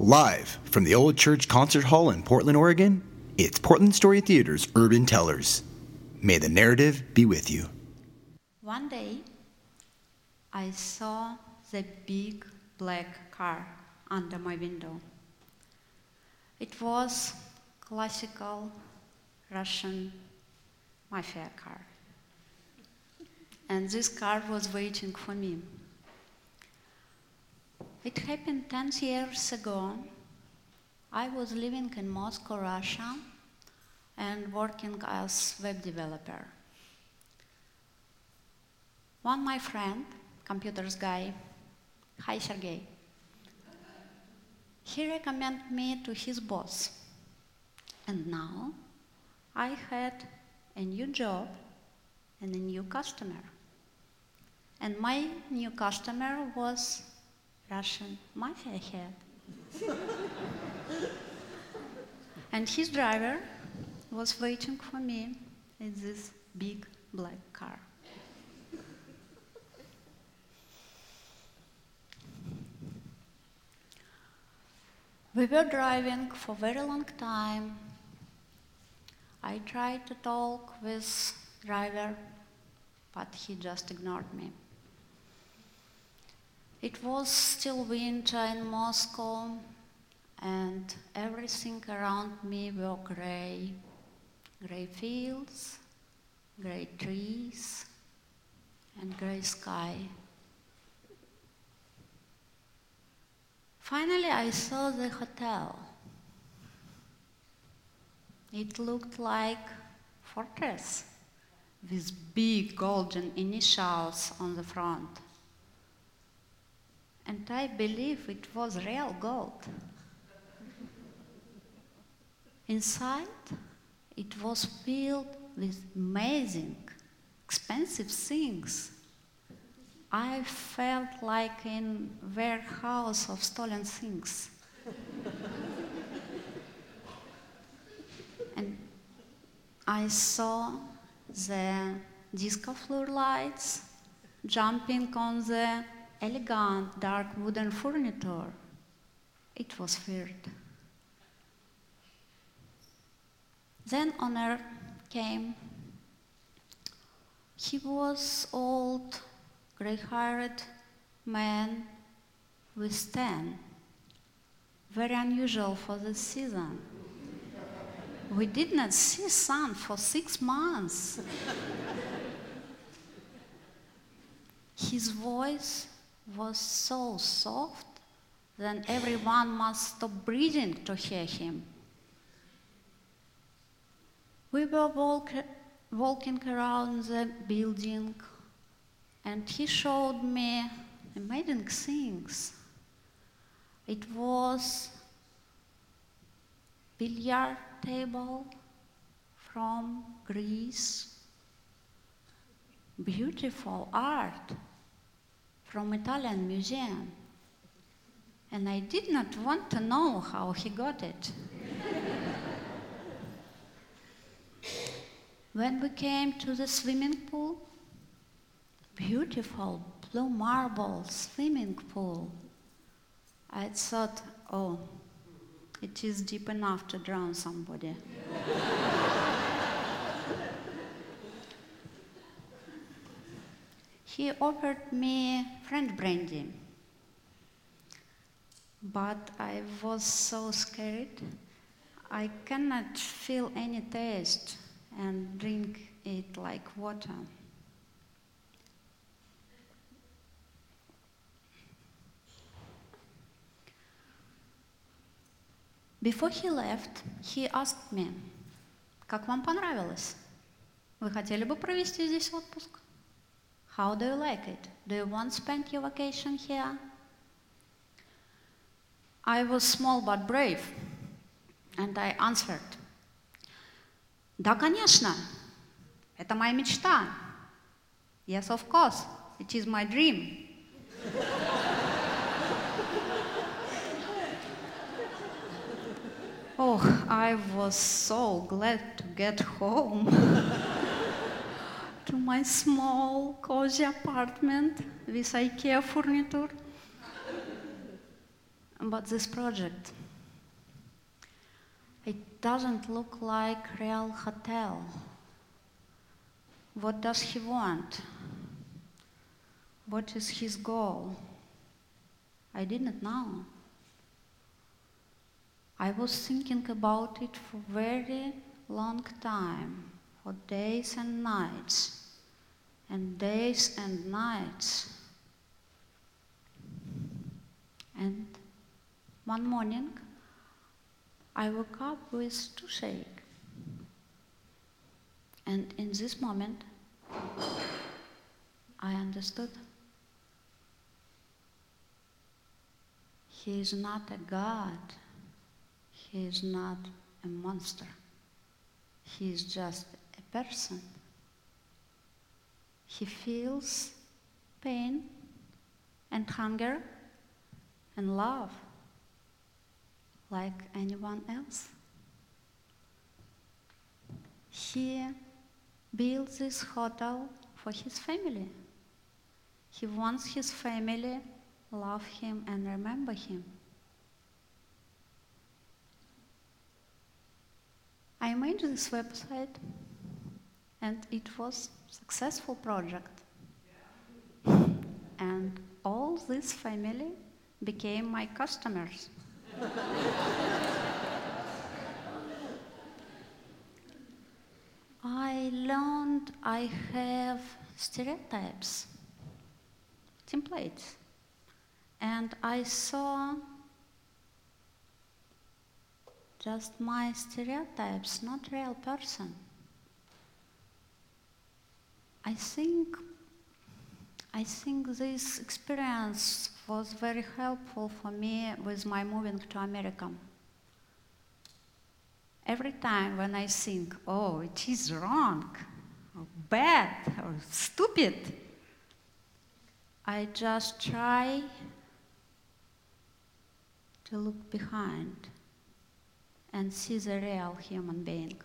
Live from the Old Church Concert Hall in Portland, Oregon, it's Portland Story Theater's Urban Tellers. May the narrative be with you. One day, I saw the big black car under my window. It was classical Russian mafia car. And this car was waiting for me. It happened 10 years ago. I was living in Moscow, Russia, and working as web developer. One my friend, computers guy, hi Sergey, he recommended me to his boss. And now I had a new job and a new customer. And my new customer was Russian mafia head. and his driver was waiting for me in this big black car. We were driving for a very long time. I tried to talk with driver, but he just ignored me. It was still winter in Moscow, and everything around me were gray. Gray fields, gray trees, and gray sky. Finally, I saw the hotel. It looked like fortress with big golden initials on the front. And I believe it was real gold. Inside, it was filled with amazing, expensive things. I felt like in warehouse of stolen things. and I saw the disco floor lights jumping on the elegant dark wooden furniture. It was weird. Then honor came. He was old, gray-haired man with tan. Very unusual for this season. We did not see sun for six months. His voice was so soft that everyone must stop breathing to hear him. We were walk, walking around the building, and he showed me amazing things. It was billiard table from Greece, beautiful art from Italian museum. And I did not want to know how he got it. when we came to the swimming pool, beautiful blue marble swimming pool, I thought, oh, it is deep enough to drown somebody. he offered me French brandy. But I was so scared. I cannot feel any taste and drink it like water. Before he left, he asked me, как вам понравилось? Вы хотели бы провести здесь отпуск? How do you like it? Do you want to spend your vacation here? I was small but brave, and I answered, Да, конечно, это моя мечта. Yes, of course, it is my dream. oh, I was so glad to get home. to um my small, cozy apartment with IKEA furniture. But this project, it doesn't look like real hotel. What does he want? What is his goal? I didn't know. I was thinking about it for very long time, for days and nights, and days and nights. And one morning, I woke up with toothache. And in this moment, I understood He is not a God. He is not a monster. He is just person. He feels pain and hunger and love like anyone else. He built this hotel for his family. He wants his family love him and remember him. I made this website and it was successful project. and all this family became my customers. I learned I have stereotypes, templates, and I saw just my stereotypes, not real person. I think I think this experience was very helpful for me with my moving to America. Every time when I think, oh, it is wrong, or bad, or stupid, I just try to look behind and see the real human being.